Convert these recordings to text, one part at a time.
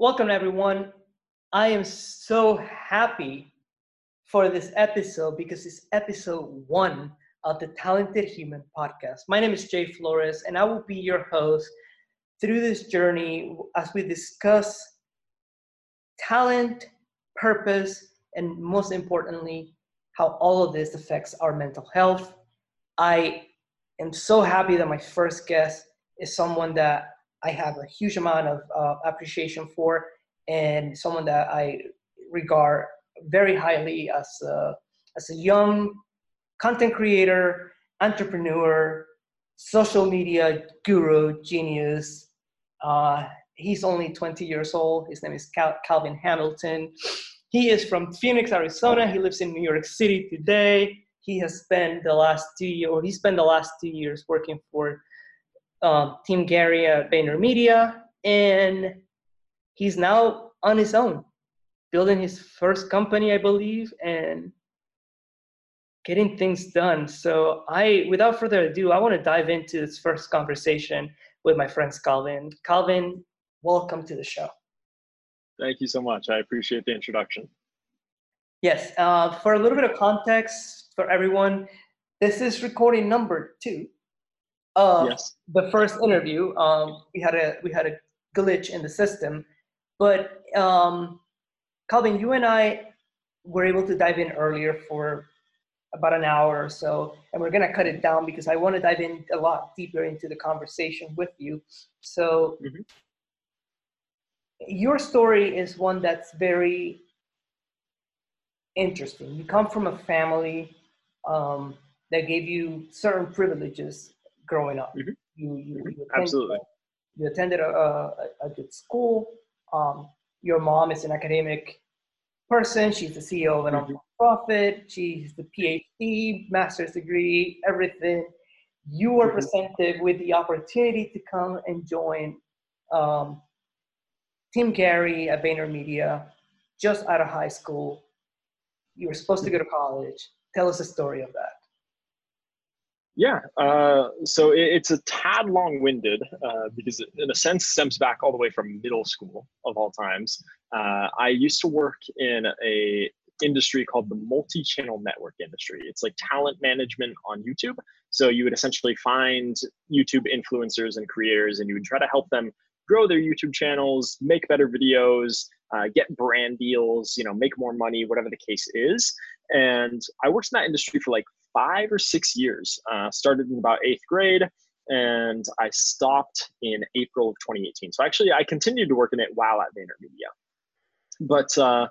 Welcome, everyone. I am so happy for this episode because it's episode one of the Talented Human podcast. My name is Jay Flores, and I will be your host through this journey as we discuss talent, purpose, and most importantly, how all of this affects our mental health. I am so happy that my first guest is someone that I have a huge amount of uh, appreciation for, and someone that I regard very highly as a, as a young content creator, entrepreneur, social media guru, genius. Uh, he's only 20 years old. His name is Cal- Calvin Hamilton. He is from Phoenix, Arizona. He lives in New York City today. He has spent the last two years, or he spent the last two years working for um, Team Gary at VaynerMedia, and he's now on his own, building his first company, I believe, and getting things done. So I, without further ado, I want to dive into this first conversation with my friends Calvin. Calvin, welcome to the show. Thank you so much. I appreciate the introduction. Yes, uh, for a little bit of context for everyone, this is recording number two of yes. the first interview. Um, we had a we had a glitch in the system, but um, Calvin, you and I were able to dive in earlier for about an hour or so, and we're gonna cut it down because I want to dive in a lot deeper into the conversation with you. So. Mm-hmm. Your story is one that's very interesting. You come from a family um, that gave you certain privileges growing up. Mm-hmm. You, you, you attended, Absolutely. You attended a, a, a good school. Um, your mom is an academic person. She's the CEO of a mm-hmm. nonprofit. She's the PhD, master's degree, everything. You were mm-hmm. presented with the opportunity to come and join um, Team Gary at VaynerMedia just out of high school. You were supposed to go to college. Tell us a story of that. Yeah, uh, so it, it's a tad long-winded uh, because it, in a sense stems back all the way from middle school of all times. Uh, I used to work in a industry called the multi-channel network industry. It's like talent management on YouTube. So you would essentially find YouTube influencers and creators, and you would try to help them grow their YouTube channels, make better videos, uh, get brand deals, you know, make more money, whatever the case is. And I worked in that industry for like five or six years. Uh, started in about eighth grade, and I stopped in April of 2018. So actually, I continued to work in it while at VaynerMedia. But uh,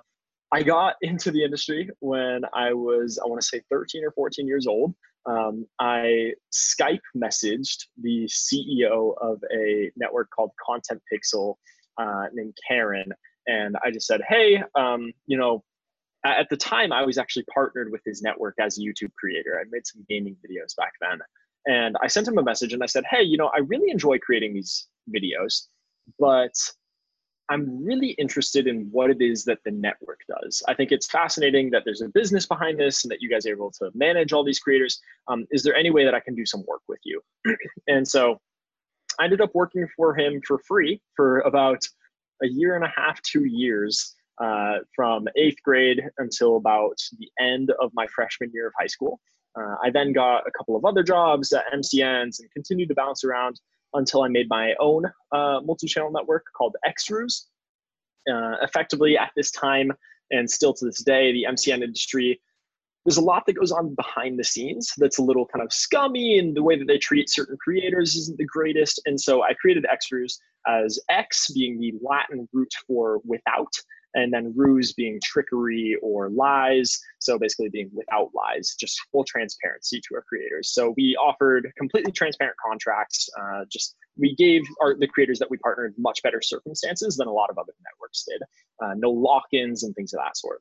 I got into the industry when I was, I want to say 13 or 14 years old. Um, I Skype messaged the CEO of a network called Content Pixel uh, named Karen. And I just said, hey, um, you know, at the time i was actually partnered with his network as a youtube creator. I made some gaming videos back then. And i sent him a message and i said hey you know i really enjoy creating these videos but i'm really interested in what it is that the network does. I think it's fascinating that there's a business behind this and that you guys are able to manage all these creators. Um, is there any way that i can do some work with you? And so i ended up working for him for free for about a year and a half two years uh, from eighth grade until about the end of my freshman year of high school. Uh, I then got a couple of other jobs at MCNs and continued to bounce around until I made my own uh, multi-channel network called Xrus. Uh, effectively, at this time and still to this day, the MCN industry there's a lot that goes on behind the scenes that's a little kind of scummy and the way that they treat certain creators isn't the greatest and so i created Xrus as x being the latin root for without and then ruse being trickery or lies. So basically being without lies, just full transparency to our creators. So we offered completely transparent contracts. Uh, just we gave our the creators that we partnered much better circumstances than a lot of other networks did. Uh, no lock-ins and things of that sort.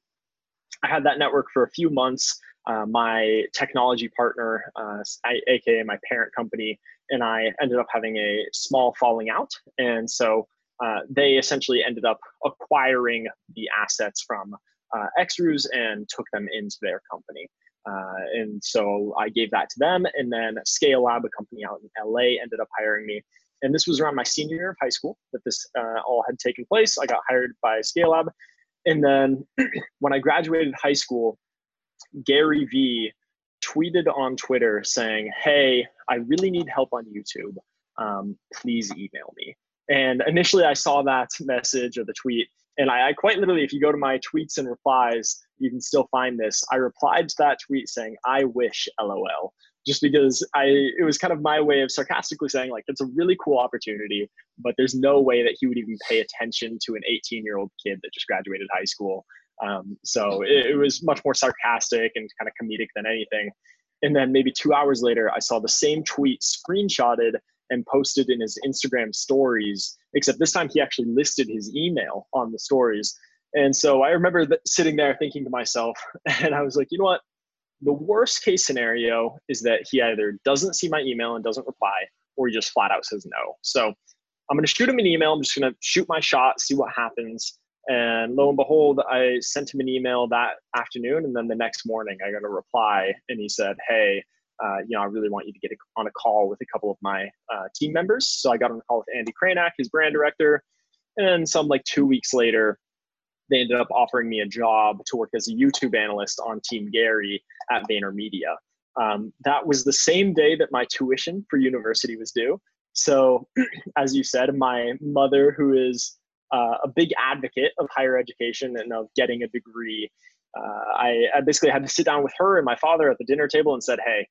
I had that network for a few months. Uh, my technology partner, uh, aka my parent company, and I ended up having a small falling out, and so uh, they essentially ended up acquiring the assets from uh, Xrus and took them into their company. Uh, and so I gave that to them, and then Scale Lab, a company out in LA, ended up hiring me. And this was around my senior year of high school that this uh, all had taken place. I got hired by Scale Lab. And then when I graduated high school, Gary Vee tweeted on Twitter saying, Hey, I really need help on YouTube. Um, please email me. And initially, I saw that message or the tweet, and I, I, quite literally, if you go to my tweets and replies, you can still find this. I replied to that tweet saying, "I wish LOL," just because I it was kind of my way of sarcastically saying like it's a really cool opportunity, but there's no way that he would even pay attention to an 18 year old kid that just graduated high school. Um, so it, it was much more sarcastic and kind of comedic than anything. And then maybe two hours later, I saw the same tweet screenshotted and posted in his Instagram stories, except this time he actually listed his email on the stories. And so I remember sitting there thinking to myself, and I was like, you know what? The worst case scenario is that he either doesn't see my email and doesn't reply, or he just flat out says no. So I'm going to shoot him an email. I'm just going to shoot my shot, see what happens. And lo and behold, I sent him an email that afternoon. And then the next morning, I got a reply and he said, Hey, uh, you know, I really want you to get on a call with a couple of my uh, team members. So I got on a call with Andy Krainak, his brand director. And then some like two weeks later, they ended up offering me a job to work as a YouTube analyst on Team Gary at VaynerMedia. Um, that was the same day that my tuition for university was due. So, as you said, my mother, who is uh, a big advocate of higher education and of getting a degree, uh, I, I, basically had to sit down with her and my father at the dinner table and said, "Hey,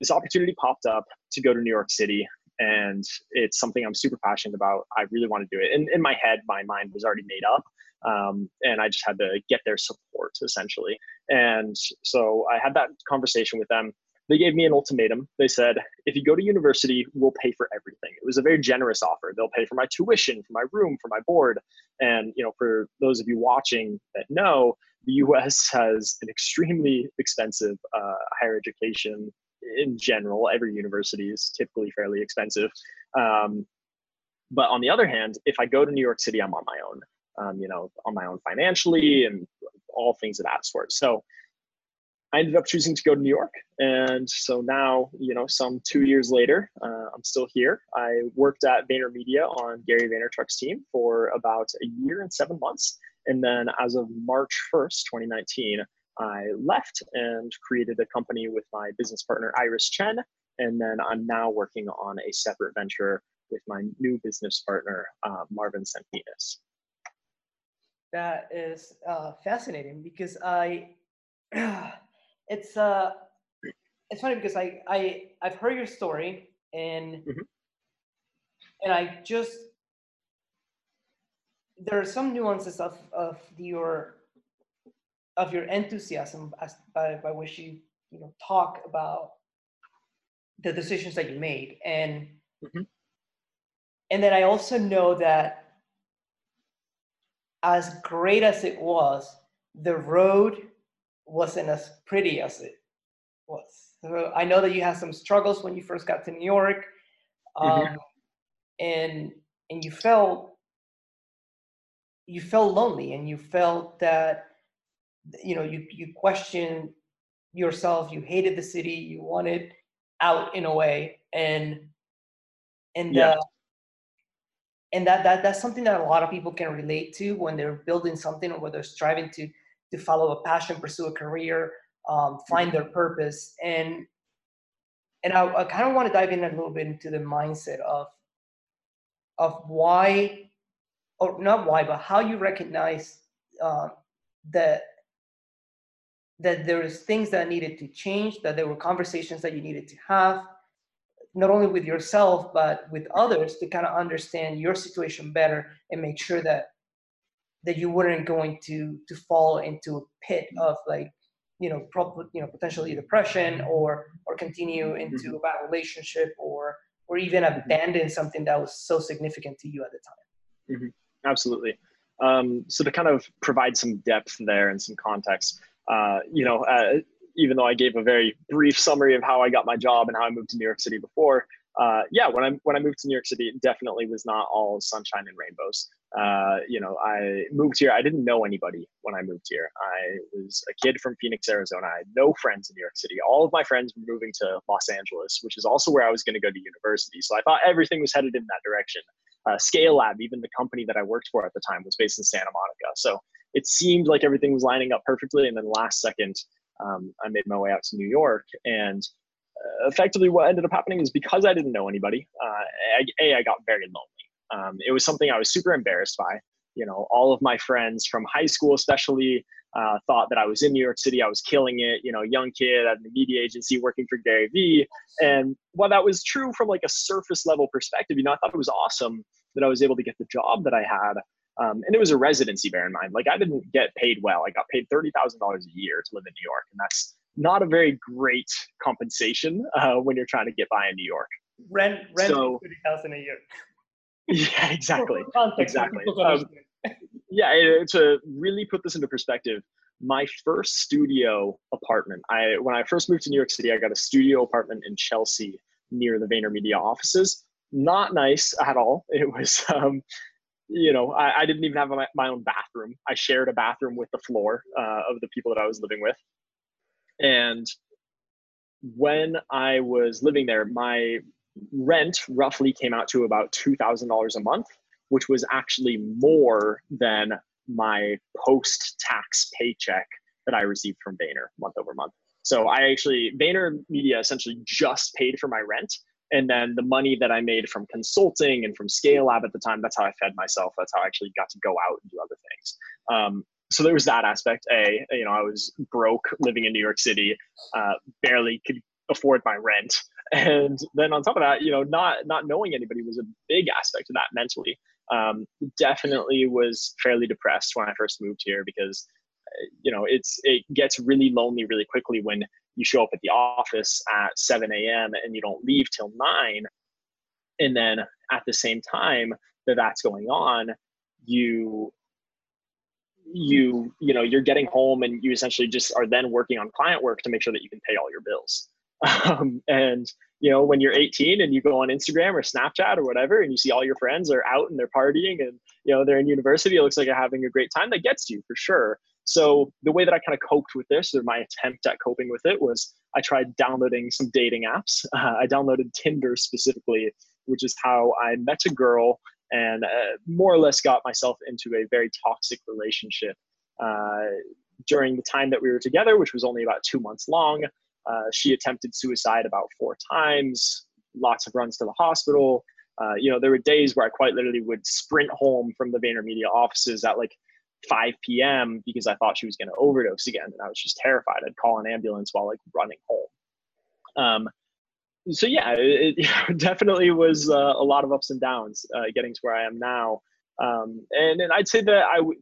this opportunity popped up to go to New York City, and it's something I'm super passionate about. I really want to do it." And in my head, my mind was already made up, um, and I just had to get their support essentially. And so I had that conversation with them they gave me an ultimatum. They said, if you go to university, we'll pay for everything. It was a very generous offer. They'll pay for my tuition, for my room, for my board. And, you know, for those of you watching that know, the US has an extremely expensive uh, higher education in general. Every university is typically fairly expensive. Um, but on the other hand, if I go to New York City, I'm on my own, um, you know, on my own financially and all things of that sort. So I ended up choosing to go to New York. And so now, you know, some two years later, uh, I'm still here. I worked at VaynerMedia on Gary Vaynerchuk's team for about a year and seven months. And then as of March 1st, 2019, I left and created a company with my business partner, Iris Chen. And then I'm now working on a separate venture with my new business partner, uh, Marvin Santinas. That is uh, fascinating because I it's uh it's funny because I I I've heard your story and mm-hmm. and I just there are some nuances of of your of your enthusiasm as, by by which you you know talk about the decisions that you made and mm-hmm. and then I also know that as great as it was, the road wasn't as pretty as it was. So I know that you had some struggles when you first got to New York, mm-hmm. um, mm-hmm. and and you felt you felt lonely, and you felt that you know you you questioned yourself. You hated the city. You wanted out in a way, and and yeah. uh, and that that that's something that a lot of people can relate to when they're building something or when they're striving to to follow a passion, pursue a career, um, find their purpose. And and I, I kind of want to dive in a little bit into the mindset of of why, or not why, but how you recognize uh, that that there is things that needed to change, that there were conversations that you needed to have, not only with yourself but with others to kind of understand your situation better and make sure that that you weren't going to to fall into a pit of like you know prob- you know potentially depression or or continue into mm-hmm. a bad relationship or or even mm-hmm. abandon something that was so significant to you at the time mm-hmm. absolutely um, so to kind of provide some depth there and some context uh, you know uh, even though i gave a very brief summary of how i got my job and how i moved to new york city before uh, yeah, when I when I moved to New York City, it definitely was not all sunshine and rainbows. Uh, you know, I moved here. I didn't know anybody when I moved here. I was a kid from Phoenix, Arizona. I had no friends in New York City. All of my friends were moving to Los Angeles, which is also where I was going to go to university. So I thought everything was headed in that direction. Uh, Scale Lab, even the company that I worked for at the time, was based in Santa Monica. So it seemed like everything was lining up perfectly. And then last second, um, I made my way out to New York and uh, effectively what ended up happening is because I didn't know anybody, uh, a I got very lonely. Um, it was something I was super embarrassed by. You know, all of my friends from high school, especially, uh, thought that I was in New York City. I was killing it. You know, young kid at the media agency working for Gary Vee. And while that was true from like a surface level perspective, you know, I thought it was awesome that I was able to get the job that I had. Um, and it was a residency, bear in mind. Like I didn't get paid well. I got paid thirty thousand dollars a year to live in New York, and that's not a very great compensation uh, when you're trying to get by in New York. Rent, rent so, thirty thousand a year. Yeah, exactly. Exactly. Um, yeah, to really put this into perspective, my first studio apartment. I when I first moved to New York City, I got a studio apartment in Chelsea near the VaynerMedia offices. Not nice at all. It was, um, you know, I, I, didn't even have my, my, own bathroom. I shared a bathroom with the floor uh, of the people that I was living with. And when I was living there, my rent roughly came out to about $2,000 a month, which was actually more than my post tax paycheck that I received from Vayner month over month. So I actually, Vayner Media essentially just paid for my rent. And then the money that I made from consulting and from Scale Lab at the time, that's how I fed myself. That's how I actually got to go out and do other things. Um, so there was that aspect. A, you know, I was broke living in New York City, uh, barely could afford my rent, and then on top of that, you know, not not knowing anybody was a big aspect of that mentally. Um, definitely was fairly depressed when I first moved here because, you know, it's it gets really lonely really quickly when you show up at the office at 7 a.m. and you don't leave till nine, and then at the same time that that's going on, you you you know you're getting home and you essentially just are then working on client work to make sure that you can pay all your bills um, and you know when you're 18 and you go on instagram or snapchat or whatever and you see all your friends are out and they're partying and you know they're in university it looks like they're having a great time that gets to you for sure so the way that i kind of coped with this or my attempt at coping with it was i tried downloading some dating apps uh, i downloaded tinder specifically which is how i met a girl and uh, more or less got myself into a very toxic relationship uh, during the time that we were together, which was only about two months long. Uh, she attempted suicide about four times, lots of runs to the hospital. Uh, you know, there were days where I quite literally would sprint home from the VaynerMedia offices at like 5 p.m. because I thought she was going to overdose again, and I was just terrified. I'd call an ambulance while like running home. Um, so yeah, it, it definitely was uh, a lot of ups and downs uh, getting to where I am now. Um, and, and I'd say that I w-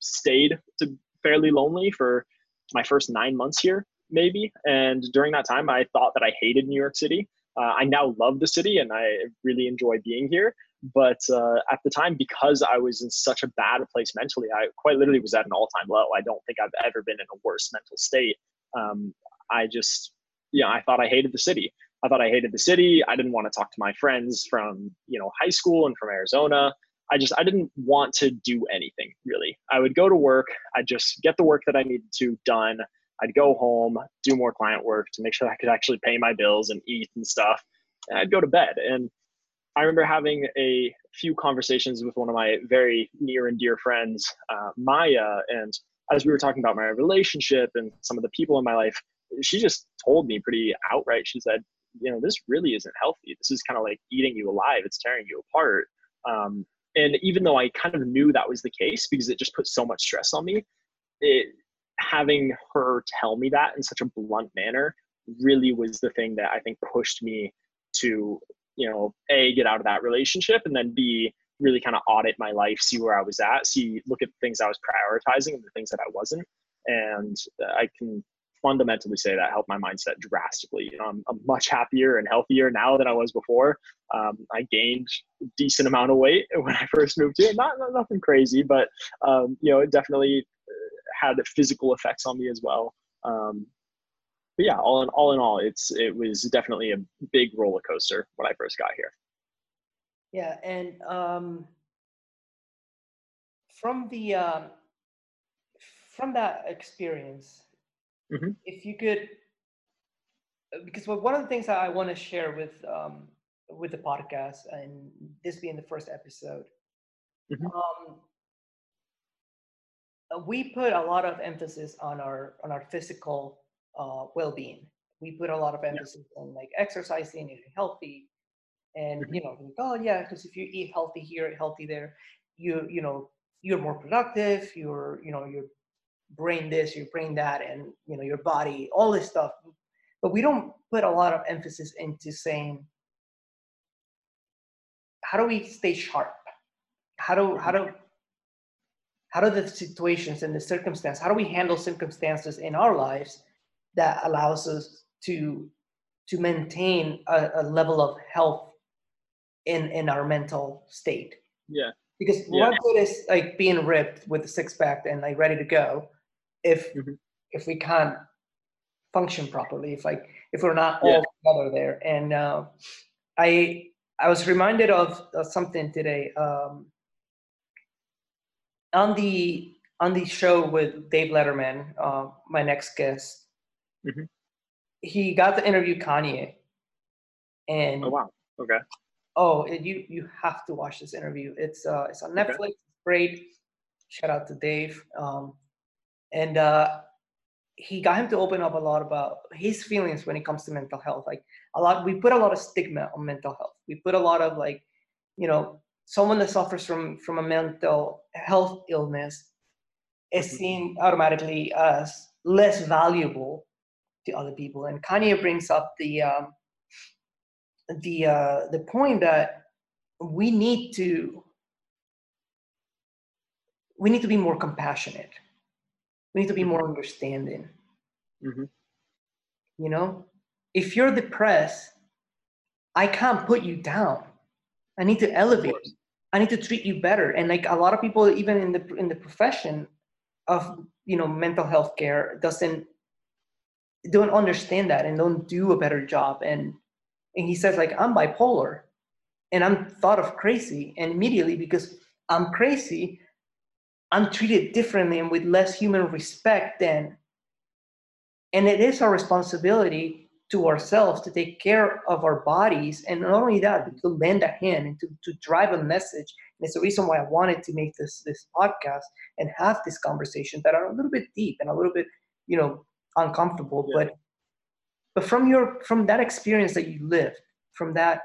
stayed to fairly lonely for my first nine months here, maybe. And during that time, I thought that I hated New York City. Uh, I now love the city and I really enjoy being here. But uh, at the time, because I was in such a bad place mentally, I quite literally was at an all time low. I don't think I've ever been in a worse mental state. Um, I just, yeah, I thought I hated the city. I thought I hated the city. I didn't want to talk to my friends from, you know, high school and from Arizona. I just I didn't want to do anything really. I would go to work, I'd just get the work that I needed to done. I'd go home, do more client work to make sure I could actually pay my bills and eat and stuff. And I'd go to bed. And I remember having a few conversations with one of my very near and dear friends, uh, Maya, and as we were talking about my relationship and some of the people in my life, she just told me pretty outright. She said, you know this really isn't healthy this is kind of like eating you alive it's tearing you apart um, and even though i kind of knew that was the case because it just put so much stress on me it having her tell me that in such a blunt manner really was the thing that i think pushed me to you know a get out of that relationship and then b really kind of audit my life see where i was at see look at the things i was prioritizing and the things that i wasn't and i can fundamentally say that helped my mindset drastically. You know, I'm, I'm much happier and healthier now than I was before. Um, I gained a decent amount of weight when I first moved here. Not, not nothing crazy, but um, you know, it definitely uh, had physical effects on me as well. Um, but yeah, all in all in all, it's it was definitely a big roller coaster when I first got here. Yeah, and um, from the um, from that experience, mm-hmm. if you could, uh, because one of the things that I want to share with um, with the podcast, and this being the first episode, mm-hmm. um, we put a lot of emphasis on our on our physical uh, well-being. We put a lot of emphasis yeah. on like exercising, eating healthy, and mm-hmm. you know, oh yeah, because if you eat healthy here, healthy there, you you know you're more productive. You're you know your brain this, your brain that, and you know your body, all this stuff. But we don't put a lot of emphasis into saying how do we stay sharp? How do how do how do the situations and the circumstance how do we handle circumstances in our lives that allows us to to maintain a, a level of health in in our mental state yeah because yeah. what good is like being ripped with a six pack and like ready to go if mm-hmm. if we can't function properly if like if we're not all together there and uh, i i was reminded of, of something today um, on the on the show with dave letterman uh, my next guest Mm-hmm. He got to interview Kanye, and oh wow, okay. Oh, you you have to watch this interview. It's uh it's on Netflix. Okay. It's great. Shout out to Dave. Um, and uh, he got him to open up a lot about his feelings when it comes to mental health. Like a lot, we put a lot of stigma on mental health. We put a lot of like, you know, someone that suffers from from a mental health illness is mm-hmm. seen automatically as less valuable to other people. And Kanye brings up the um, the uh, the point that we need to we need to be more compassionate. We need to be more understanding. Mm-hmm. You know, if you're depressed, I can't put you down. I need to elevate. I need to treat you better. And like a lot of people, even in the in the profession of you know mental health care, doesn't don't understand that and don't do a better job and and he says like i'm bipolar and i'm thought of crazy and immediately because i'm crazy i'm treated differently and with less human respect than and it is our responsibility to ourselves to take care of our bodies. And not only that but to lend a hand and to, to drive a message. And it's the reason why i wanted to make this this podcast and have this conversation that are a little bit deep and a little bit you know uncomfortable. Yeah. but but from your from that experience that you lived from that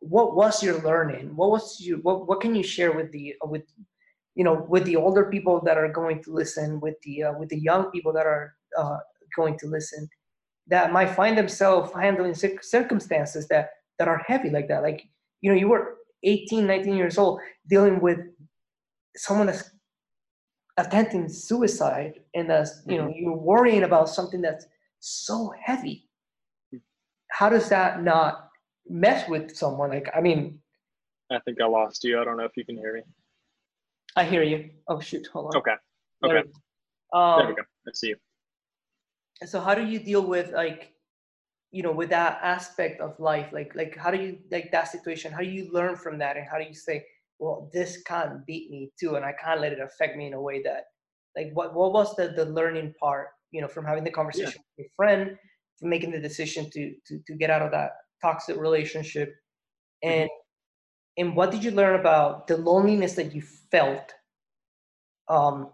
what was your learning? What was you what, what can you share with the with you know with the older people that are going to listen with the uh, with the young people that are uh, going to listen that might find themselves handling circumstances that that are heavy like that. Like you know you were 18 19 years old dealing with someone that's attempting suicide and as you know mm-hmm. you're worrying about something that's so heavy. How does that not mess with someone? Like i mean i think i lost you. I don't know if you can hear me. I hear you. Oh shoot. Hold on. Okay. Okay. there um, there we go. I see you so how do you deal with like you know with that aspect of life like like how do you like that situation how do you learn from that and how do you say well, this can't beat me too, and I can't let it affect me in a way that, like, what what was the the learning part, you know, from having the conversation yeah. with your friend, from making the decision to to to get out of that toxic relationship, mm-hmm. and mm-hmm. and what did you learn about the loneliness that you felt, um,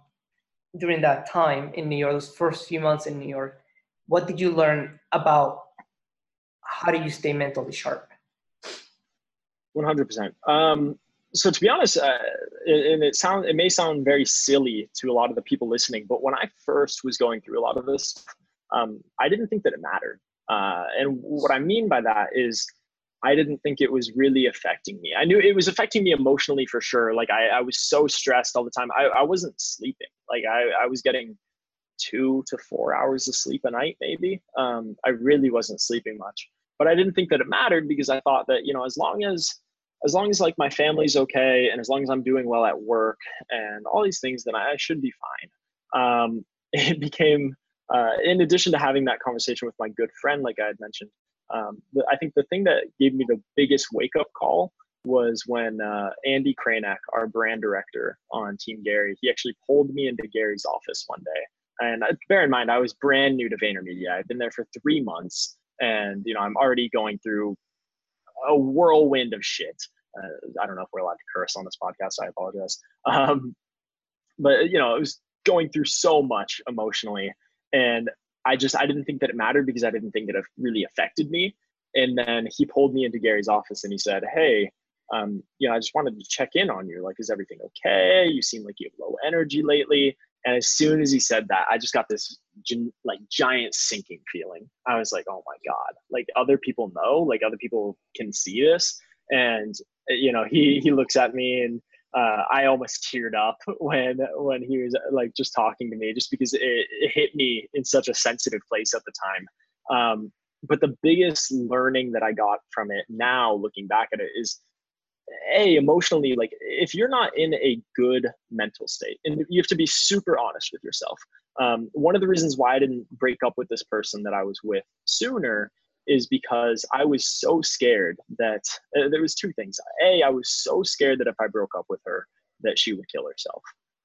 during that time in New York, those first few months in New York? What did you learn about how do you stay mentally sharp? One hundred percent. Um, so to be honest, uh, and it sound it may sound very silly to a lot of the people listening, but when I first was going through a lot of this, um, I didn't think that it mattered. Uh, and what I mean by that is, I didn't think it was really affecting me. I knew it was affecting me emotionally for sure. Like I, I was so stressed all the time. I, I wasn't sleeping. Like I, I was getting two to four hours of sleep a night, maybe. Um, I really wasn't sleeping much. But I didn't think that it mattered because I thought that you know as long as as long as like my family's okay and as long as I'm doing well at work and all these things, then I should be fine. Um, it became uh, in addition to having that conversation with my good friend, like I had mentioned, um, the, I think the thing that gave me the biggest wake up call was when uh, Andy Krainak, our brand director on Team Gary, he actually pulled me into Gary's office one day. And uh, bear in mind, I was brand new to VaynerMedia. I've been there for three months, and you know I'm already going through a whirlwind of shit. Uh, I don't know if we're allowed to curse on this podcast. I apologize. Um, but you know, I was going through so much emotionally, and I just I didn't think that it mattered because I didn't think that it really affected me. And then he pulled me into Gary's office and he said, "Hey, um, you know, I just wanted to check in on you. Like, is everything okay? You seem like you have low energy lately." And as soon as he said that, I just got this like giant sinking feeling. I was like, "Oh my god!" Like other people know, like other people can see this, and you know, he he looks at me and uh, I almost teared up when when he was like just talking to me, just because it, it hit me in such a sensitive place at the time. Um, but the biggest learning that I got from it now, looking back at it, is a emotionally like if you're not in a good mental state, and you have to be super honest with yourself. Um, one of the reasons why I didn't break up with this person that I was with sooner is because I was so scared that uh, there was two things. A, I was so scared that if I broke up with her, that she would kill herself.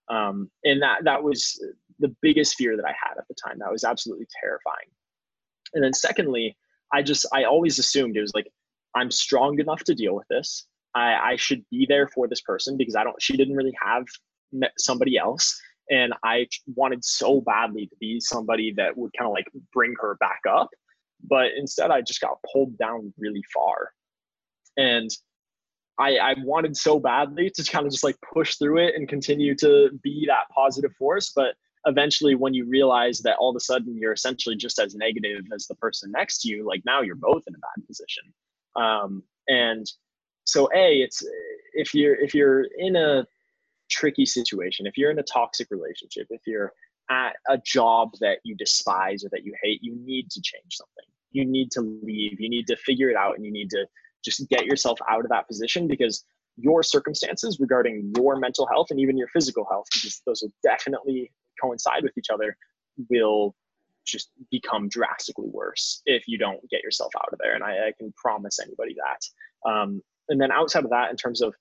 Um, and that that was the biggest fear that I had at the time. That was absolutely terrifying. And then secondly, I just I always assumed it was like I'm strong enough to deal with this. I, I should be there for this person because I don't. She didn't really have somebody else, and I wanted so badly to be somebody that would kind of like bring her back up but instead I just got pulled down really far. And I, I wanted so badly to kind of just like push through it and continue to be that positive force. But eventually, when you realize that all of a sudden you're essentially just as negative as the person next to you, like now you're both in a bad position. Um, and so, a it's if you're if you're in a tricky situation, if you're in a toxic relationship, if you're at a job that you despise or that you hate, you need to change something. You need to leave. You need to figure it out and you need to just get yourself out of that position because your circumstances regarding your mental health and even your physical health, because those will definitely coincide with each other, will just become drastically worse if you don't get yourself out of there. And I, I can promise anybody that. Um, and then outside of that, in terms of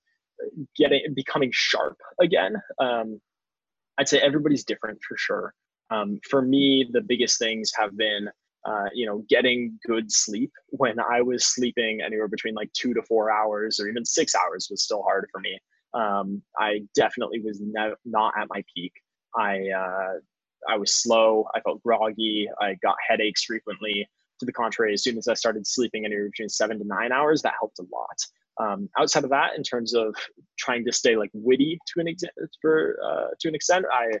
getting becoming sharp again, um, I'd say everybody's different for sure. Um, for me, the biggest things have been, uh, you know, getting good sleep. When I was sleeping anywhere between like two to four hours or even six hours was still hard for me. Um, I definitely was not at my peak. I uh, I was slow. I felt groggy. I got headaches frequently. To the contrary, as soon as I started sleeping anywhere between seven to nine hours, that helped a lot. Um, outside of that, in terms of trying to stay like witty to an extent, for uh, to an extent, I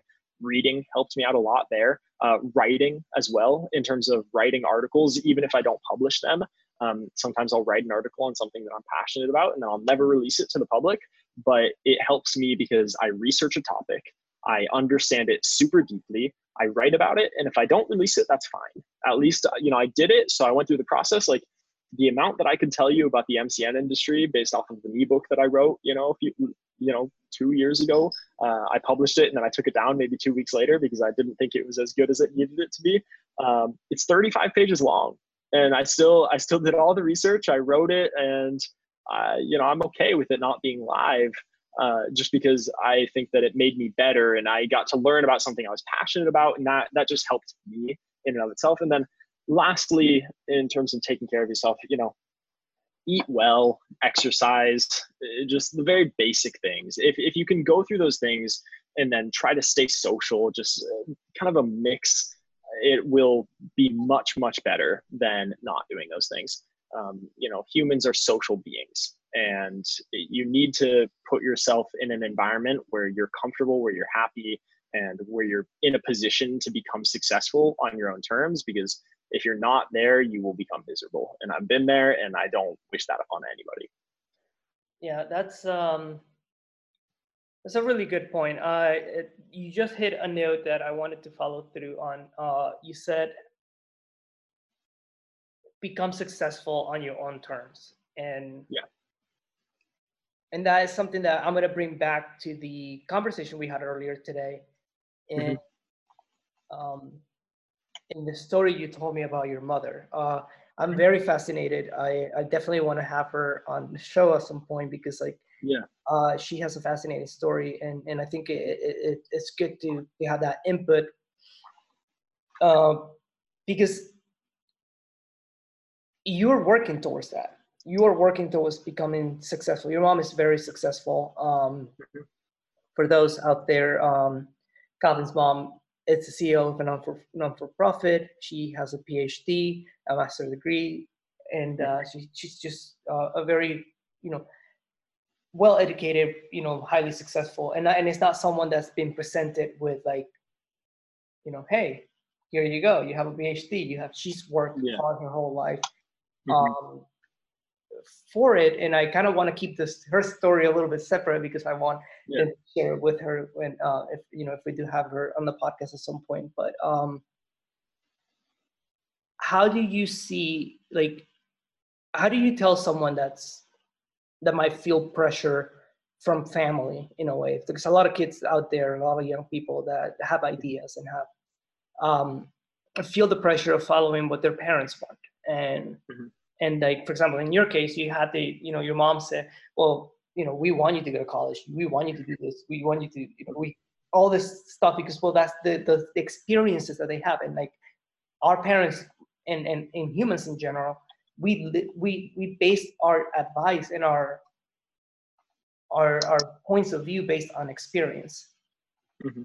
reading helped me out a lot there. Uh, writing as well, in terms of writing articles, even if I don't publish them. Um, sometimes I'll write an article on something that I'm passionate about, and I'll never release it to the public. But it helps me because I research a topic, I understand it super deeply. I write about it, and if I don't release it, that's fine. At least you know I did it, so I went through the process. Like the amount that I could tell you about the MCN industry based off of an ebook that I wrote, you know, you know, two years ago, uh, I published it and then I took it down maybe two weeks later because I didn't think it was as good as it needed it to be. Um, it's 35 pages long, and I still I still did all the research. I wrote it, and uh, you know, I'm okay with it not being live. Uh, just because I think that it made me better and I got to learn about something I was passionate about, and that that just helped me in and of itself. And then lastly, in terms of taking care of yourself, you know, eat well, exercise, eh, just the very basic things. If, if you can go through those things and then try to stay social, just uh, kind of a mix, it will be much, much better than not doing those things. Um, you know, humans are social beings and you need to put yourself in an environment where you're comfortable, where you're happy, and where you're in a position to become successful on your own terms because if you're not there, you will become miserable. And I've been there and I don't wish that upon anybody. Yeah, that's um that's a really good point. Uh it, you just hit a note that I wanted to follow through on. Uh you said become successful on your own terms. And yeah. And that is something that I'm going to bring back to the conversation we had earlier today. And mm-hmm. um in the story you told me about your mother. Uh, I'm very fascinated. I, I definitely want to have her on the show at some point because like yeah, uh, she has a fascinating story, and and I think it, it, it's good to, to have that input uh, because you're working towards that. You are working towards becoming successful. Your mom is very successful. Um, mm-hmm. for those out there, um, Calvin's mom is the CEO of a non for non for profit. She has a PhD, a master's degree, and uh, she, she's just uh, a very you know well educated, you know, highly successful, and and it's not someone that's been presented with like, you know, hey, here you go, you have a PhD, you have. She's worked yeah. hard her whole life mm-hmm. um, for it, and I kind of want to keep this her story a little bit separate because I want yeah. to share it with her when uh, if you know if we do have her on the podcast at some point. But um, how do you see like how do you tell someone that's that might feel pressure from family in a way because a lot of kids out there a lot of young people that have ideas and have um, feel the pressure of following what their parents want and mm-hmm. And like for example in your case you had the you know your mom said well you know we want you to go to college we want you to do this we want you to you know we all this stuff because well that's the the, the experiences that they have and like our parents and and, and humans in general we we we base our advice and our our our points of view based on experience. Mm-hmm.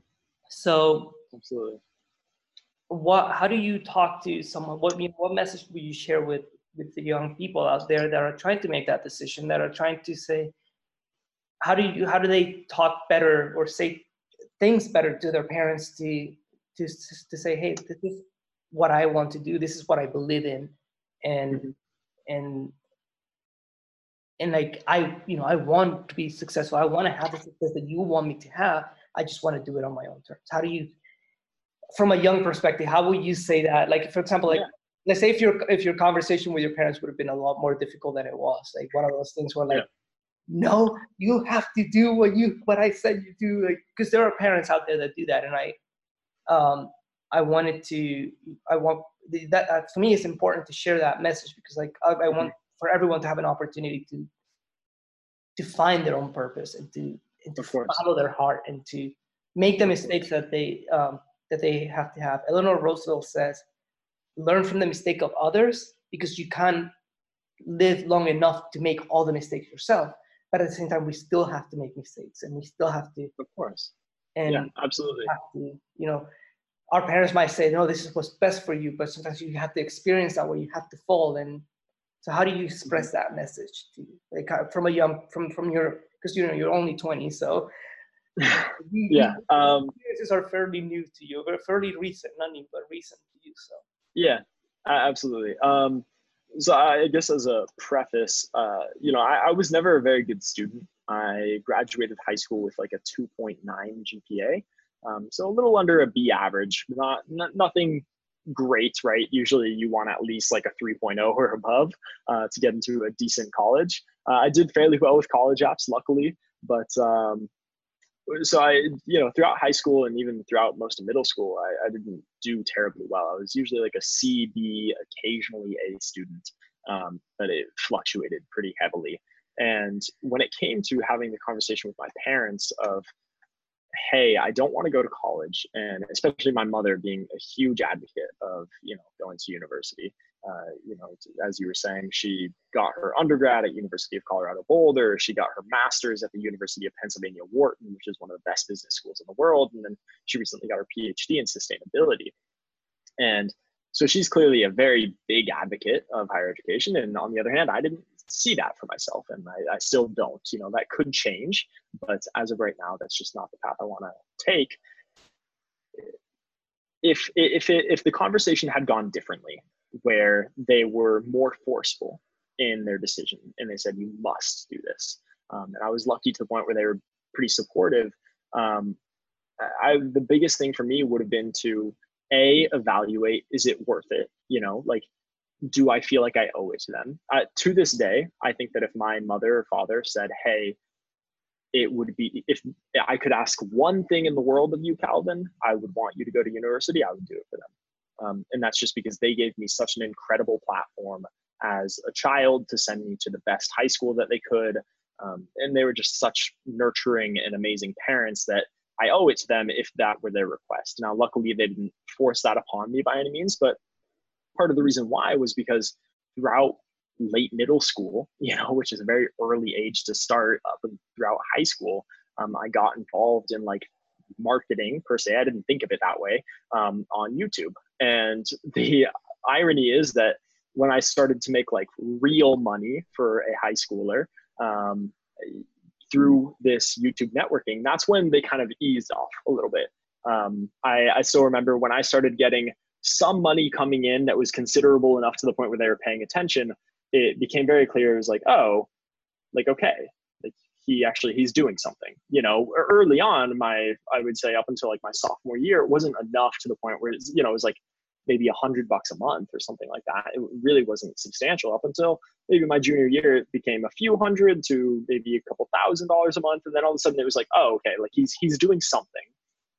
So absolutely. What? How do you talk to someone? What mean what message would you share with with the young people out there that are trying to make that decision? That are trying to say, how do you how do they talk better or say things better to their parents to to to say, hey, this is what I want to do. This is what I believe in, and mm-hmm and and like I, you know, I want to be successful. I want to have the success that you want me to have. I just want to do it on my own terms. How do you, from a young perspective, how would you say that? Like, for example, like, yeah. Let's say if your if your conversation with your parents would have been a lot more difficult than it was, like one of those things where like, yeah. no, you have to do what you what I said you do, like, because there are parents out there that do that, and I, um, I wanted to, I want that uh, for me it's important to share that message because like I, I, want mm-hmm. for everyone to have an opportunity to to find their own purpose and to, and to follow their heart and to make the mistakes that they um, that they have to have. Eleanor Roosevelt says, "Learn from the mistake of others because you can't live long enough to make all the mistakes yourself." But at the same time, we still have to make mistakes, and we still have to. Of course. And yeah, absolutely. Have to, you know, our parents might say, no, this is what's best for you, but sometimes you have to experience that where you have to fall. And so how do you express that message to like uh, from a young from from your because you know you're only 20, so yeah, um, experiences are fairly new to you, fairly recent, not new, but recent to you. So yeah, absolutely. Um, so I guess as a preface, uh, you know, I, I was never a very good student. I graduated high school with like a 2.9 GPA. Um, so a little under a B average, not, not nothing great, right? Usually you want at least like a 3.0 or above uh, to get into a decent college. Uh, I did fairly well with college apps, luckily, but um, so I, you know, throughout high school and even throughout most of middle school, I, I didn't do terribly well. I was usually like a C, B, occasionally A student, um, but it fluctuated pretty heavily. And when it came to having the conversation with my parents of, hey i don't want to go to college and especially my mother being a huge advocate of you know going to university uh, you know as you were saying she got her undergrad at university of colorado boulder. She got her master's at the university of pennsylvania wharton which is one of the best business schools in the world and then she recently got her phd in sustainability. And so she's clearly a very big advocate of higher education and on the other hand i didn't see that for myself and I, I, still don't you know that could change but as of right now that's just not the path i want to take. If if it, if the conversation had gone differently where they were more forceful in their decision and they said you must do this um, and i was lucky to the point where they were pretty supportive um, I, the biggest thing for me would have been to a evaluate is it worth it you know like do I feel like I owe it to them? Uh, to this day, I think that if my mother or father said, "Hey," it would be if I could ask one thing in the world of you, Calvin, I would want you to go to university. I would do it for them. Um, and that's just because they gave me such an incredible platform as a child to send me to the best high school that they could. Um, and they were just such nurturing and amazing parents that I owe it to them if that were their request. Now, luckily, they didn't force that upon me by any means, but part of the reason why was because throughout late middle school, you know, which is a very early age to start up and throughout high school, um, I got involved in like marketing per se. I didn't think of it that way um, on YouTube. And the irony is that when I started to make like real money for a high schooler um, through this YouTube networking, that's when they kind of eased off a little bit. Um, I, I still remember when I started getting some money coming in that was considerable enough to the point where they were paying attention, it became very clear it was like, oh, like, okay, he actually, he's doing something, you know, early on my, I would say up until like my sophomore year, it wasn't enough to the point where, it's, you know, it was like maybe a hundred bucks a month or something like that. It really wasn't substantial up until maybe my junior year, it became a few hundred to maybe a couple thousand dollars a month. And then all of a sudden it was like, oh, okay, like he's, he's doing something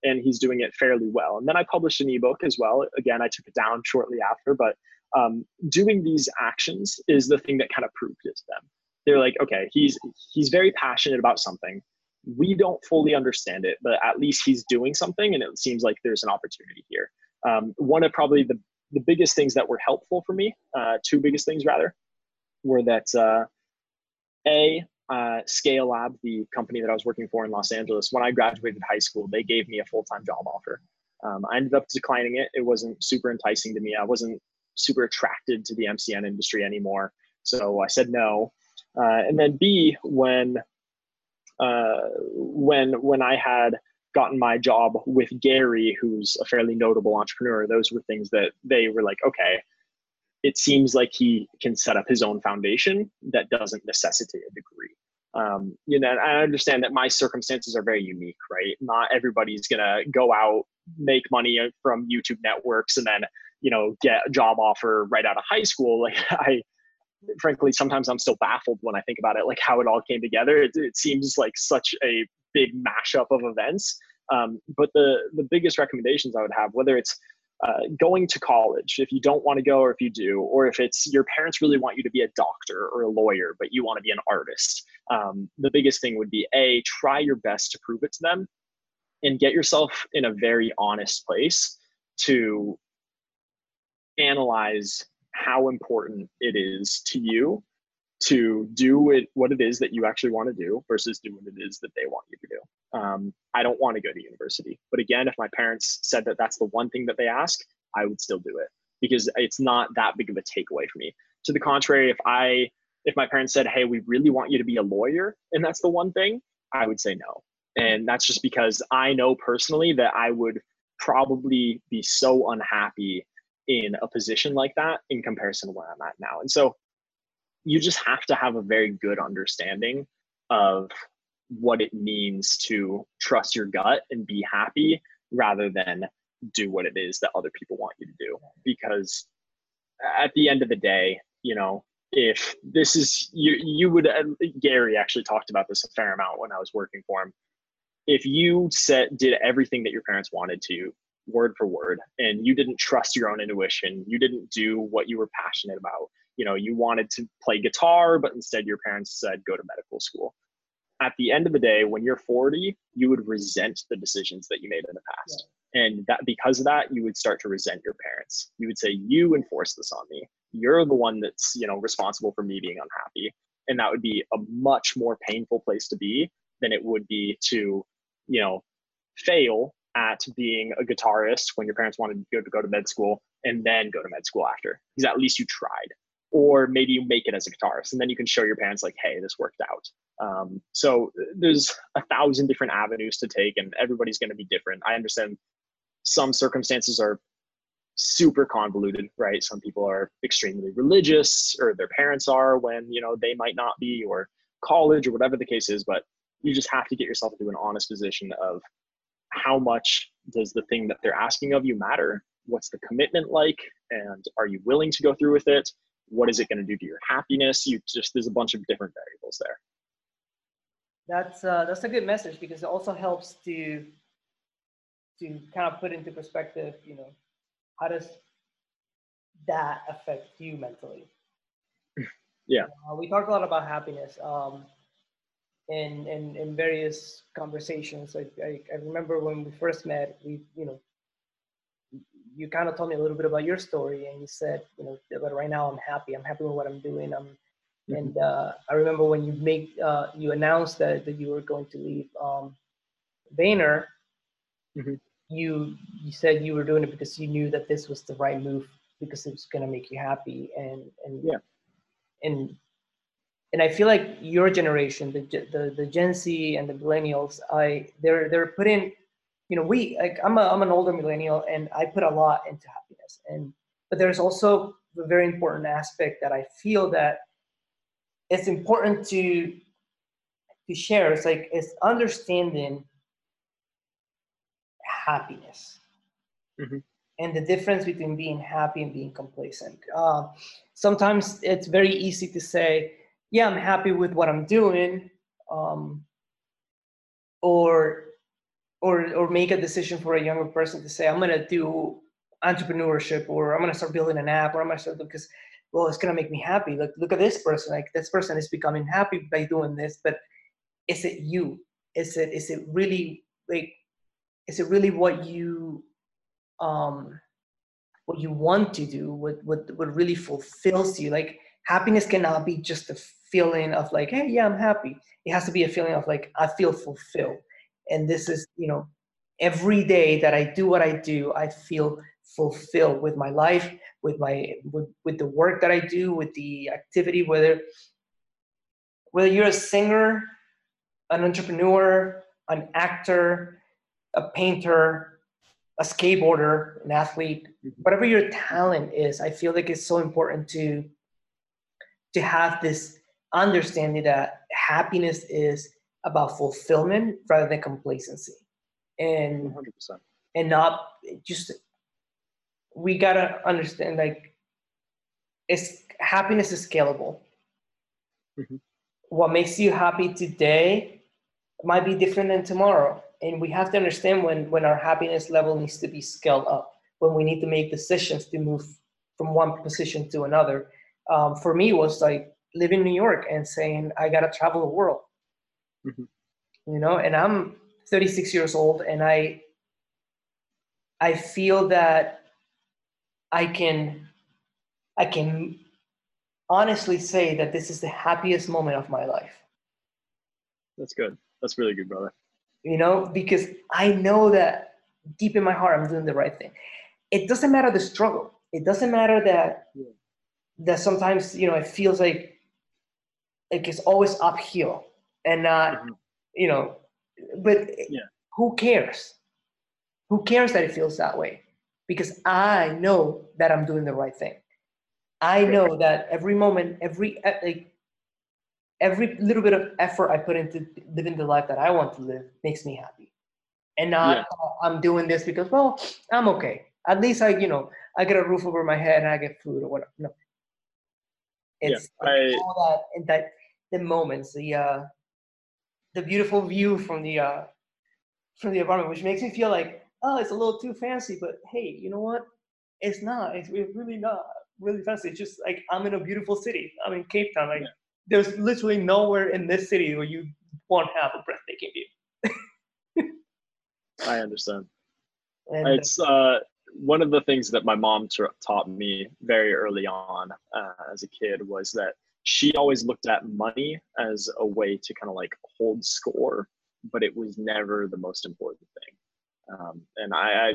and he's doing it fairly well. And then I published an ebook as well. Again, I took it down shortly after, but um, doing these actions is the thing that kind of proved it to them. They're like, okay, he's he's very passionate about something. We don't fully understand it, but at least he's doing something, and it seems like there's an opportunity here. Um, one of probably the the biggest things that were helpful for me, uh, two biggest things rather, were that uh, a uh, Scale Lab, the company that I was working for in Los Angeles, when I graduated high school, they gave me a full time job offer. Um, I ended up declining it. It wasn't super enticing to me. I wasn't super attracted to the MCN industry anymore. So I said no. Uh, and then B, when uh, when when I had gotten my job with Gary, who's a fairly notable entrepreneur, those were things that they were like, okay, it seems like he can set up his own foundation that doesn't necessitate a degree. Um, you know, I understand that my circumstances are very unique, right? Not everybody's gonna go out, make money from YouTube networks, and then you know get a job offer right out of high school. Like I, frankly, sometimes I'm still baffled when I think about it, like how it all came together. It, it seems like such a big mashup of events. Um, but the the biggest recommendations I would have, whether it's uh, going to college if you don't want to go or if you do or if it's your parents really want you to be a doctor or a lawyer but you want to be an artist um, the biggest thing would be a try your best to prove it to them and get yourself in a very honest place to analyze how important it is to you to do it what it is that you actually want to do versus do what it is that they want you to do. Um, i don't want to go to university. But again if my parents said that that's the one thing that they ask i would still do it because it's not that big of a takeaway for me. To the contrary if i if my parents said hey we really want you to be a lawyer and that's the one thing i would say no. And that's just because i know personally that i would probably be so unhappy in a position like that in comparison to where i'm at now. And so you just have to have a very good understanding of what it means to trust your gut and be happy rather than do what it is that other people want you to do. Because at the end of the day you know if this is you you would uh, gary actually talked about this a fair amount when i was working for him. If you said did everything that your parents wanted to word for word and you didn't trust your own intuition. You didn't do what you were passionate about. You know you wanted to play guitar but instead your parents said go to medical school. At the end of the day when you're 40 you would resent the decisions that you made in the past. Yeah. and that because of that you would start to resent your parents. You would say you enforced this on me. You're the one that's you know responsible for me being unhappy. And that would be a much more painful place to be than it would be to you know fail at being a guitarist when your parents wanted you to go to med school and then go to med school after. Because at least you tried. Or maybe you make it as a guitarist and then you can show your parents like hey this worked out. Um, so there's a thousand different avenues to take and everybody's going to be different. I understand some circumstances are super convoluted right? Some people are extremely religious or their parents are when you know they might not be or college or whatever the case is but you just have to get yourself into an honest position of how much does the thing that they're asking of you matter? What's the commitment like? And are you willing to go through with it? What is it going to do to your happiness? You just there's a bunch of different variables there. That's uh, that's a good message because it also helps to to kind of put into perspective you know how does that affect you mentally? Yeah. Uh, we talked a lot about happiness. Um, in, in, in various conversations. I, I, I remember when we first met, we, you know, you kind of told me a little bit about your story and you said, you know, but right now I'm happy. I'm happy with what I'm doing. I'm, mm-hmm. and uh, I remember when you make, uh, you announced that, that you were going to leave um, Vayner, mm-hmm. you, you said you were doing it because you knew that this was the right move because it was going to make you happy. And, and, yeah. And, and I feel like your generation, the, the, the Gen Z and the millennials, I, they're, they're putting you know, we like I'm a I'm an older millennial and I put a lot into happiness. And but there's also a very important aspect that I feel that it's important to to share. It's like it's understanding happiness. Mm-hmm. And the difference between being happy and being complacent. Uh, sometimes it's very easy to say, "Yeah, I'm happy with what I'm doing," um, or or or make a decision for a younger person to say i'm to do entrepreneurship or i'm to start building an app or i'm to start because well it's to make me happy. Look look at this person like this person is becoming happy by doing this but is it you? Is it is it really like is it really what you um what you want to do what what what really fulfills you? Like happiness cannot be just a feeling of like hey yeah i'm happy it has to be a feeling of like i feel fulfilled and this is you know every day that i do what i do i feel fulfilled with my life with my with, with the work that i do with the activity whether whether you're a singer an entrepreneur an actor a painter a skateboarder an athlete mm-hmm. whatever your talent is i feel like it's so important to to have this understanding that happiness is about fulfillment rather than complacency and 100%. and not just we gotta understand like it's happiness is scalable mm-hmm. what makes you happy today might be different than tomorrow and we have to understand when when our happiness level needs to be scaled up when we need to make decisions to move from one position to another um, for me was like living in new york and saying i gotta travel the world. Mm-hmm. you know and i'm 36 years old and i i feel that i can i can honestly say that this is the happiest moment of my life. That's good. That's really good brother. You know because i know that deep in my heart i'm doing the right thing. It doesn't matter the struggle. It doesn't matter that yeah. That sometimes you know it feels like like it's always uphill and not mm-hmm. you know but yeah. who cares? Who cares that it feels that way? Because i know that i'm doing the right thing. I know that every moment every like every little bit of effort i put into living the life that i want to live makes me happy. And not yeah. oh, i'm doing this because well i'm okay. At least i you know i get a roof over my head and i get food or whatever. No it's yeah, I, all that and that the moments the uh the beautiful view from the uh, from the apartment, which makes me feel like, oh, it's a little too fancy. But hey, you know what? It's not. It's really not really fancy. It's just like I'm in a beautiful city. I'm in Cape Town. Like yeah. there's literally nowhere in this city where you won't have a breathtaking view. I understand. And, it's uh, one of the things that my mom taught me very early on uh, as a kid was that she always looked at money as a way to kind of like hold score, but it was never the most important thing. Um, and I, I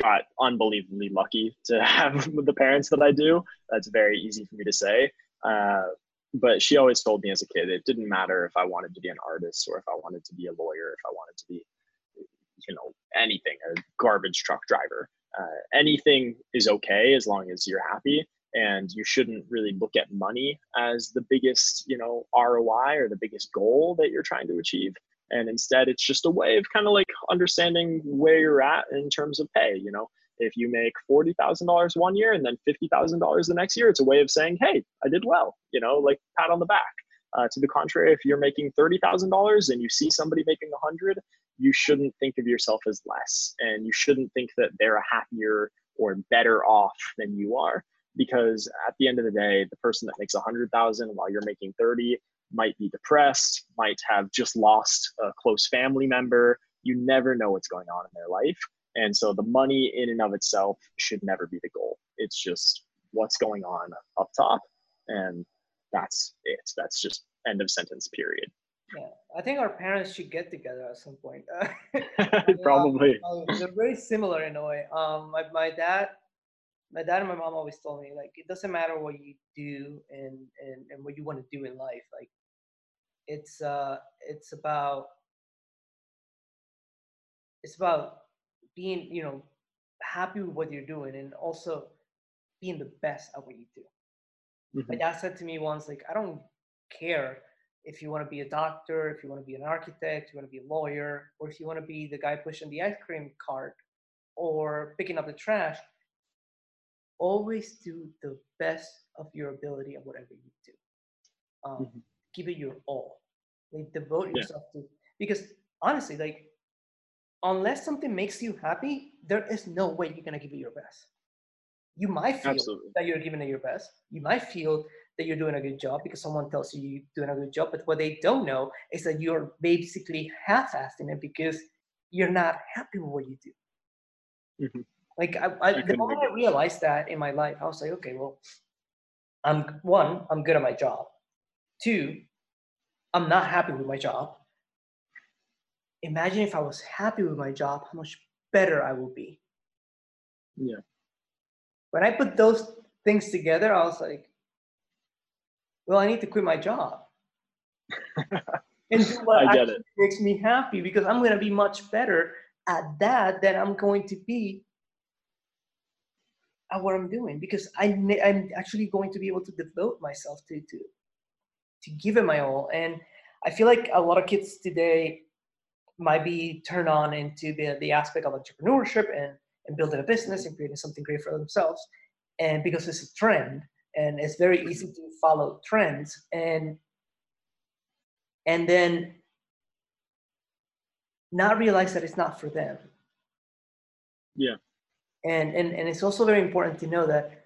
got unbelievably lucky to have the parents that I do. That's very easy for me to say. Uh, but she always told me as a kid, it didn't matter if I wanted to be an artist or if I wanted to be a lawyer, if I wanted to be, you know, anything, a garbage truck driver. Uh, anything is okay as long as you're happy and you shouldn't really look at money as the biggest you know roi or the biggest goal that you're trying to achieve and instead it's just a way of kind of like understanding where you're at in terms of pay you know if you make $40,000 one year and then $50,000 the next year, it's a way of saying, hey, I did well, you know, like pat on the back. Uh, to the contrary, if you're making $30,000 and you see somebody making 100, you shouldn't think of yourself as less and you shouldn't think that they're a happier or better off than you are because at the end of the day the person that makes 100000 while you're making 30 might be depressed might have just lost a close family member. You never know what's going on in their life and so the money in and of itself should never be the goal. It's just what's going on up top and that's it. That's just end of sentence period yeah, I think our parents should get together at some point. Probably. Um, they're very similar in a way. Um, my, my dad, my dad and my mom always told me like it doesn't matter what you do and and, and what you want to do in life. Like it's uh it's about it's about being you know happy with what you're doing and also being the best at what you do. Mm-hmm. My dad said to me once like I don't care if you want to be a doctor, if you want to be an architect, you want to be a lawyer, or if you want to be the guy pushing the ice cream cart or picking up the trash, always do the best of your ability at whatever you do. Um, mm-hmm. Give it your all. Like devote yeah. yourself to because honestly, like unless something makes you happy, there is no way you're gonna give it your best. You might feel Absolutely. that you're giving it your best. You might feel that you're doing a good job because someone tells you you're doing a good job. But what they don't know is that you're basically half-assing it because you're not happy with what you do. Mm-hmm. Like I, I, the moment I realized that in my life, I was like, okay, well, I'm one, I'm good at my job. Two, I'm not happy with my job. Imagine if I was happy with my job, how much better I would be. Yeah. When I put those things together, I was like, well, I need to quit my job and do what actually makes me happy because I'm going to be much better at that than I'm going to be at what I'm doing because I, I'm actually going to be able to devote myself to, to, to give it my all. And I feel like a lot of kids today might be turned on into the, the aspect of entrepreneurship and, and building a business and creating something great for themselves. And because it's a trend, and it's very mm-hmm. easy to follow trends. And and then not realize that it's not for them. Yeah. And and, and it's also very important to know that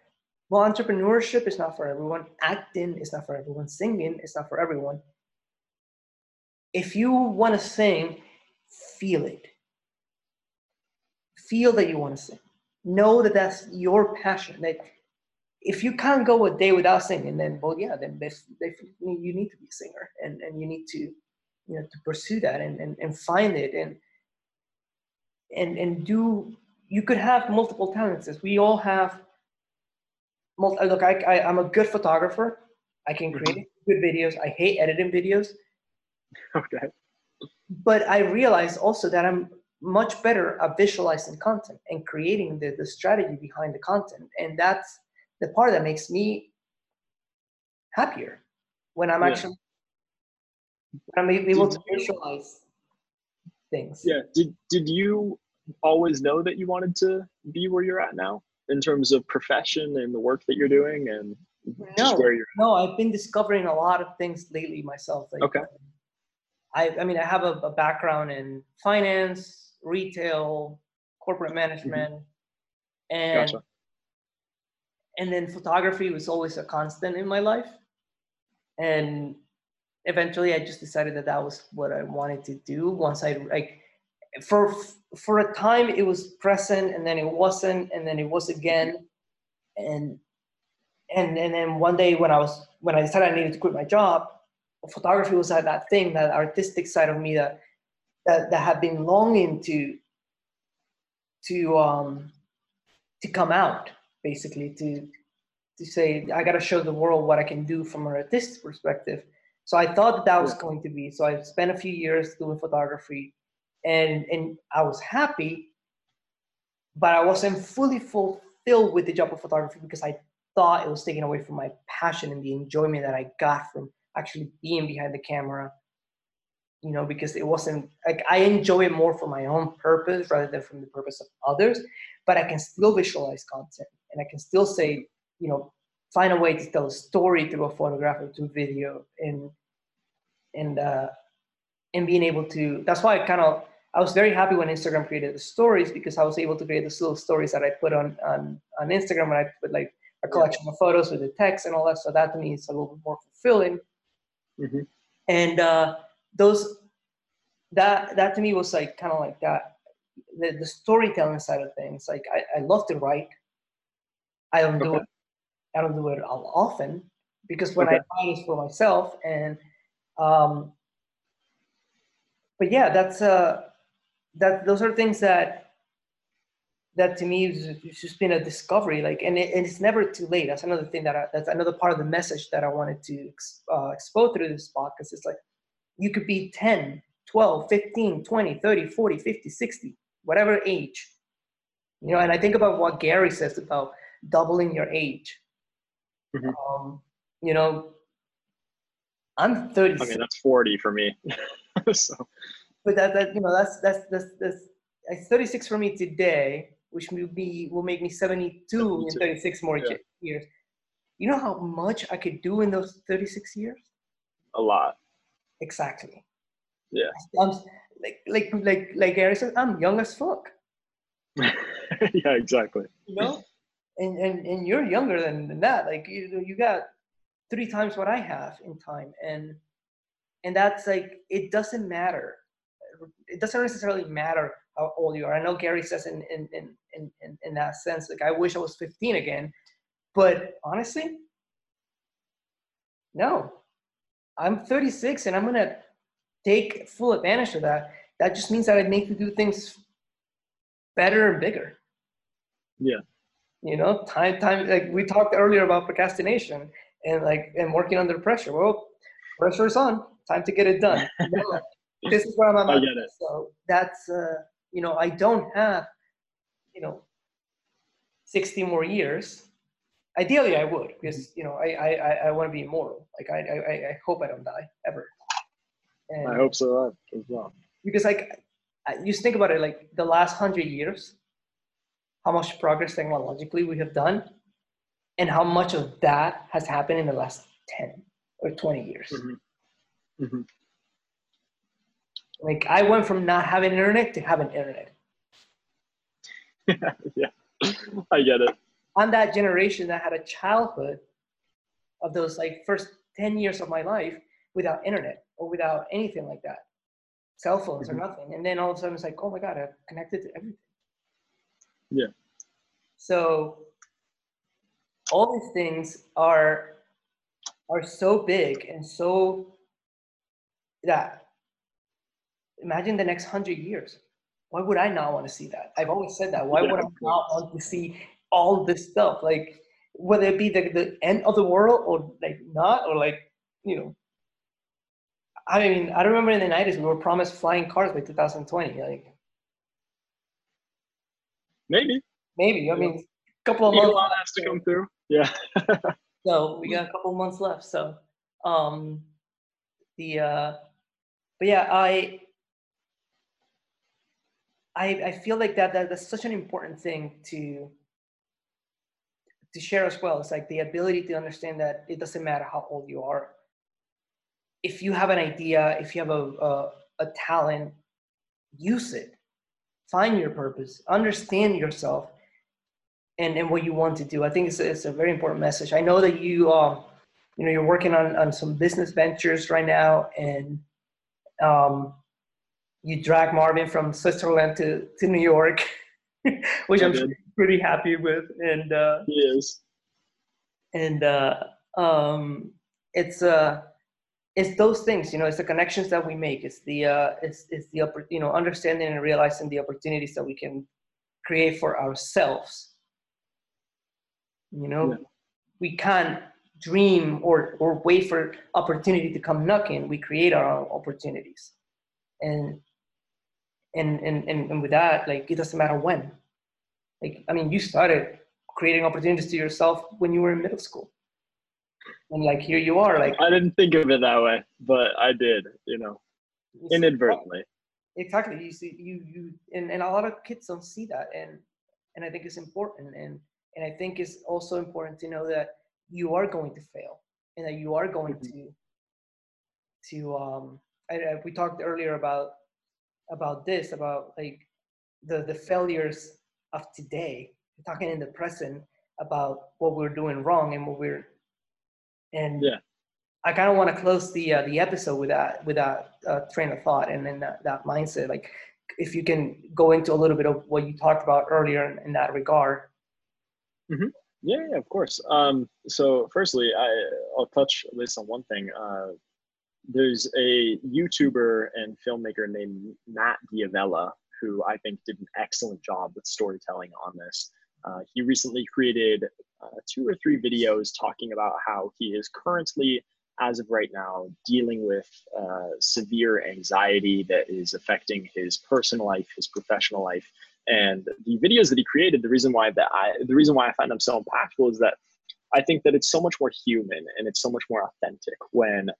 well entrepreneurship is not for everyone. Acting is not for everyone. Singing is not for everyone. If you want to sing feel it. Feel that you want to sing. Know that that's your passion. That if you can't go a day without singing, then well, yeah, then they, you need to be a singer, and, and you need to, you know, to pursue that and, and, and find it and and and do. You could have multiple talents. As we all have. Multi, look, I, I I'm a good photographer. I can mm-hmm. create good videos. I hate editing videos. Okay. But I realize also that I'm much better at visualizing content and creating the, the strategy behind the content. And that's the part that makes me happier when I'm yeah. actually when I'm able did to visualize things. Yeah. Did did you always know that you wanted to be where you're at now in terms of profession and the work that you're doing and no, No, I've been discovering a lot of things lately myself. Like, okay. I, I mean, I have a, a background in finance, retail, corporate management, mm-hmm. and gotcha and then photography was always a constant in my life. And eventually i just decided that that was what i wanted to do once i like for for a time it was present and then it wasn't and then it was again. And and and then one day when i was when i decided i needed to quit my job photography was that, that thing that artistic side of me that that, that had been longing to to um to come out basically to to say I got to show the world what I can do from an artistic perspective. So I thought that, that was going to be. So I spent a few years doing photography, and and I was happy, but I wasn't fully fulfilled with the job of photography because I thought it was taken away from my passion and the enjoyment that I got from actually being behind the camera. You know, because it wasn't like I enjoy it more for my own purpose rather than from the purpose of others. But I can still visualize content and I can still say, you know, find a way to tell a story through a photograph or through video and and uh and being able to that's why I kind of I was very happy when Instagram created the stories because I was able to create those little stories that I put on on, on Instagram and I put like a collection of photos with the text and all that. So that to me is a little bit more fulfilling. Mm-hmm. And uh, those that that to me was like kind of like that the, the storytelling side of things. Like I, I love to write. I don't do Okay. it. I don't do it often because when I Okay. write for myself and um, but yeah, that's uh that those are things that that to me is it's just been a discovery like and, it, and it's never too late that's another thing that I, that's another part of the message that i wanted to ex- uh, expose through this podcast it's like you could be 10 12 15 20 30 40 50 60 whatever age you know and i think about what gary says about doubling your age Mhm. um, you know i'm 30. I mean, that's 40 for me. so, but that, that you know that's that's that's that's it's 36 for me today which will be will make me 72 in 36 more Yeah. years you know how much i could do in those 36 years a lot. exactly Yeah. i'm like like like like Gary said i'm young as fuck yeah, exactly. you know and and and you're younger than, than that. Like you you got three times what i have in time. And and that's like it doesn't matter. It doesn't necessarily matter how old you are. I know gary says in in in in, in, that sense like i wish i was 15 again. But honestly no. I'm 36 and i'm gonna take full advantage of that. That just means that i make to do things better and bigger. Yeah. You know time time like we talked earlier about procrastination and like and working under pressure. Well pressure is on. Time to get it done. You know, this is where i'm at. I get it. so that's uh you know i don't have you know 60 more years. Ideally i would because you know i i i, want to be immortal. Like I, I I- hope i don't die ever. And I hope so as well. because like I- you just think about it like the last hundred years how much progress technologically we have done and how much of that has happened in the last 10 or 20 years. Mhm. hmm like i went from not having internet to having internet. Yeah, I get it. i'm that generation that had a childhood of those like first 10 years of my life without internet or without anything like that. Cell phones Mhm. or nothing. And then all of a sudden it's like oh my god i'm connected to everything Yeah. so all these things are are so big and so that imagine the next hundred years. Why would i not want to see that? I've always said that. Why Yeah, would i not want to see all this stuff? Like whether it be the, the end of the world or like not or like you know. I mean i remember in the 90s we were promised flying cars by 2020 like Maybe. maybe i mean a couple of months Elon has to come through. Yeah. so we got a couple months left so um the uh but yeah i i i feel like that, that that's such an important thing to to share as well it's like the ability to understand that it doesn't matter how old you are if you have an idea if you have a a, a talent use it find your purpose understand yourself and, and what you want to do i think it's, it's a very important message i know that you um you know you're working on, on some business ventures right now and um you drag marvin from switzerland to, to new york which I i'm did. pretty happy with and uh He is. and uh, um, it's uh, it's those things, you know, it's the connections that we make. It's the uh, it's it's the you know understanding and realizing the opportunities that we can create for ourselves. You know, Yeah. we can't dream or or wait for opportunity to come knocking. We create our own opportunities, and and and and, and with that, like it doesn't matter when. Like I mean, you started creating opportunities to yourself when you were in middle school and like here you are like I didn't think of it that way, but I did, you know, inadvertently. exactly you see you you and, and a lot of kids don't see that and and i think it's important and and i think it's also important to know that you are going to fail and that you are going Mhm. to to um I, I, we talked earlier about about this, about like the the failures of today, talking in the present about what we're doing wrong and what we're and Yeah. I kind of want to close the uh, the episode with that with that uh, train of thought and then that, that mindset. Like, if you can go into a little bit of what you talked about earlier in, in that regard. Yeah, yeah, of course. Um, so, firstly, I, I'll touch at least on one thing. Uh, there's a YouTuber and filmmaker named Matt D'Avella who I think did an excellent job with storytelling on this. Uh, he recently created uh, two or three videos talking about how he is currently, as of right now, dealing with uh, severe anxiety that is affecting his personal life, his professional life, and the videos that he created. The reason why that I, the reason why I find them so impactful is that I think that it's so much more human and it's so much more authentic when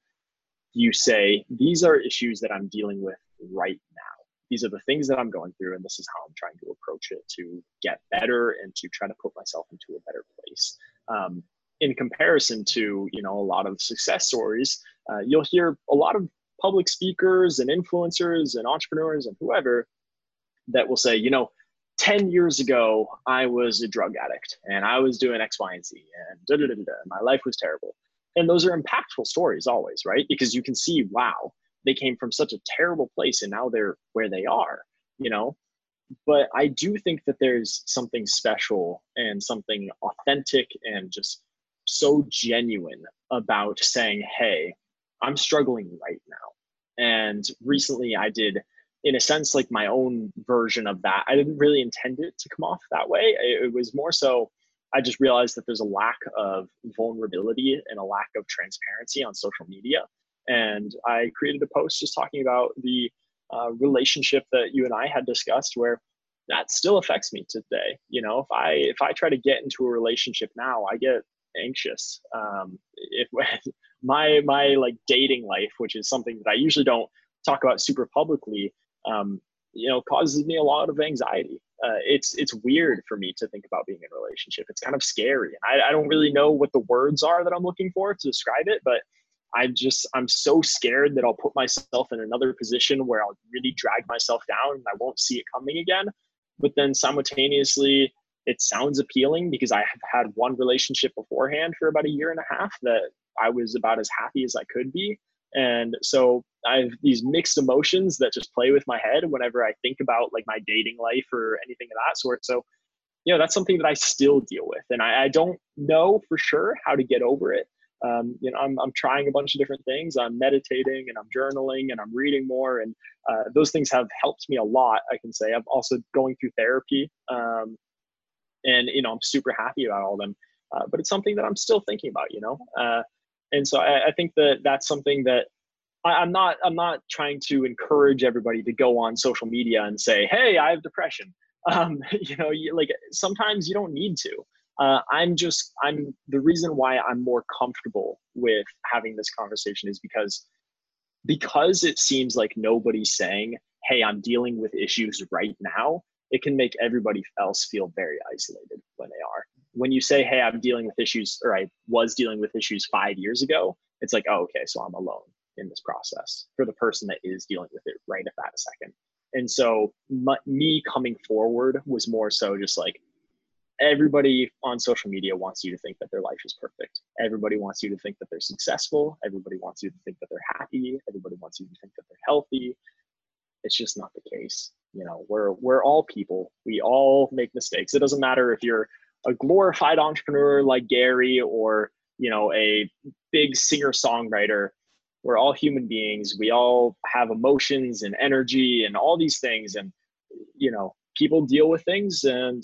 you say these are issues that I'm dealing with right now these are the things that I'm going through, and this is how I'm trying to approach it to get better and to try to put myself into a better place. Um, in comparison to you know a lot of success stories, uh, you'll hear a lot of public speakers and influencers and entrepreneurs and whoever that will say, you know, 10 years ago, I was a drug addict and I was doing X, Y, and Z, and da da da da. My life was terrible. And those are impactful stories always, right? Because you can see, wow, they came from such a terrible place and now they're where they are you know? But i do think that there's something special and something authentic and just so genuine about saying hey i'm struggling right now. And recently i did in a sense like my own version of that. I didn't really intend it to come off that way. It, was more so i just realized that there's a lack of vulnerability and a lack of transparency on social media and I created a post just talking about the uh, relationship that you and I had discussed, where that still affects me today. You know, if I if I try to get into a relationship now, I get anxious. Um, if my my like dating life, which is something that I usually don't talk about super publicly, um, you know, causes me a lot of anxiety. Uh, it's it's weird for me to think about being in a relationship. It's kind of scary, and I, I don't really know what the words are that I'm looking for to describe it, but I just I'm so scared that I'll put myself in another position where I'll really drag myself down and I won't see it coming again. But then simultaneously, it sounds appealing because I have had one relationship beforehand for about a year and a half that I was about as happy as I could be. And so I have these mixed emotions that just play with my head whenever I think about like my dating life or anything of that sort. So, you know, that's something that I still deal with. And I, I don't know for sure how to get over it um, you know, I'm, I'm trying a bunch of different things. I'm meditating and I'm journaling and I'm reading more. And uh, those things have helped me a lot, I can say. I'm also going through therapy. Um, and, you know, I'm super happy about all them. Uh, but it's something that I'm still thinking about, you know? Uh, and so I, I, think that that's something that I, am not, I'm not trying to encourage everybody to go on social media and say, Hey, I have depression. Um, you know, you, like sometimes you don't need to uh, i'm just i'm the reason why i'm more comfortable with having this conversation is because because it seems like nobody's saying hey i'm dealing with issues right now it can make everybody else feel very isolated when they are. When you say hey i'm dealing with issues or i was dealing with issues five years ago it's like oh okay so i'm alone in this process for the person that is dealing with it right at that second. And so my, me coming forward was more so just like everybody on social media wants you to think that their life is perfect. Everybody wants you to think that they're successful. Everybody wants you to think that they're happy. Everybody wants you to think that they're healthy. It's just not the case. You know, we're we're all people. We all make mistakes. It doesn't matter if you're a glorified entrepreneur like Gary or, you know, a big singer-songwriter. We're all human beings. We all have emotions and energy and all these things and you know, people deal with things and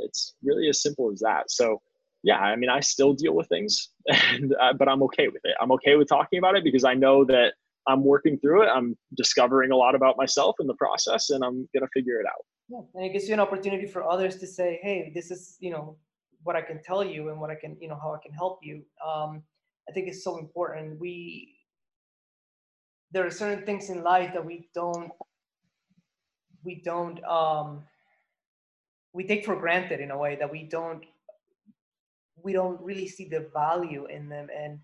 it's really as simple as that. So yeah, I mean, I still deal with things, and uh, but I'm okay with it. I'm okay with talking about it because I know that I'm working through it. I'm discovering a lot about myself in the process, and I'm gonna figure it out. Yeah, and it gives you an opportunity for others to say, "Hey, this is you know what I can tell you, and what I can you know how I can help you." Um, I think it's so important. We there are certain things in life that we don't we don't um, we take for granted in a way that we don't we don't really see the value in them and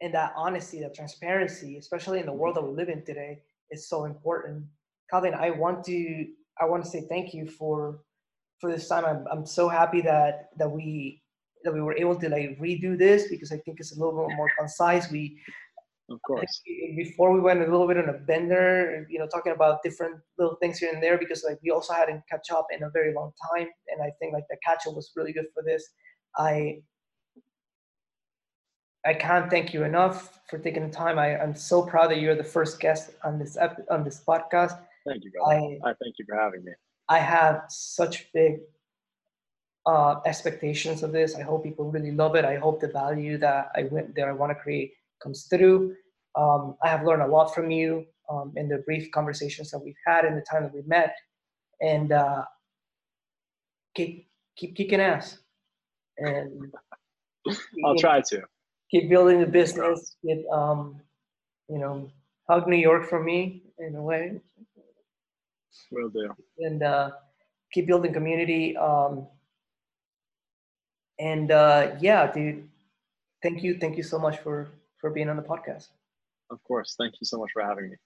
and that honesty that transparency especially in the world that we live in today is so important Calvin, I want to I want to say thank you for for this time. I'm I'm so happy that that we that we were able to like redo this because I think it's a little bit more concise. We of course before we went a little bit on a bender, you know, talking about different little things here and there because like we also hadn't catch up in a very long time, and I think like the catch up was really good for this. I I can't thank you enough for taking the time. I, I'm so proud that you're the first guest on this ep- on this podcast. Thank you, brother. I, I thank you for having me. I have such big uh, expectations of this. I hope people really love it. I hope the value that I went there I want to create comes through. Um, I have learned a lot from you um, in the brief conversations that we've had in the time that we met, and uh, keep keep kicking ass. And I'll try to keep building the business. Get um, you know, hug New York for me in a way. Will do. And uh, keep building community. Um, and uh, yeah, dude, thank you, thank you so much for for being on the podcast. Of course, thank you so much for having me.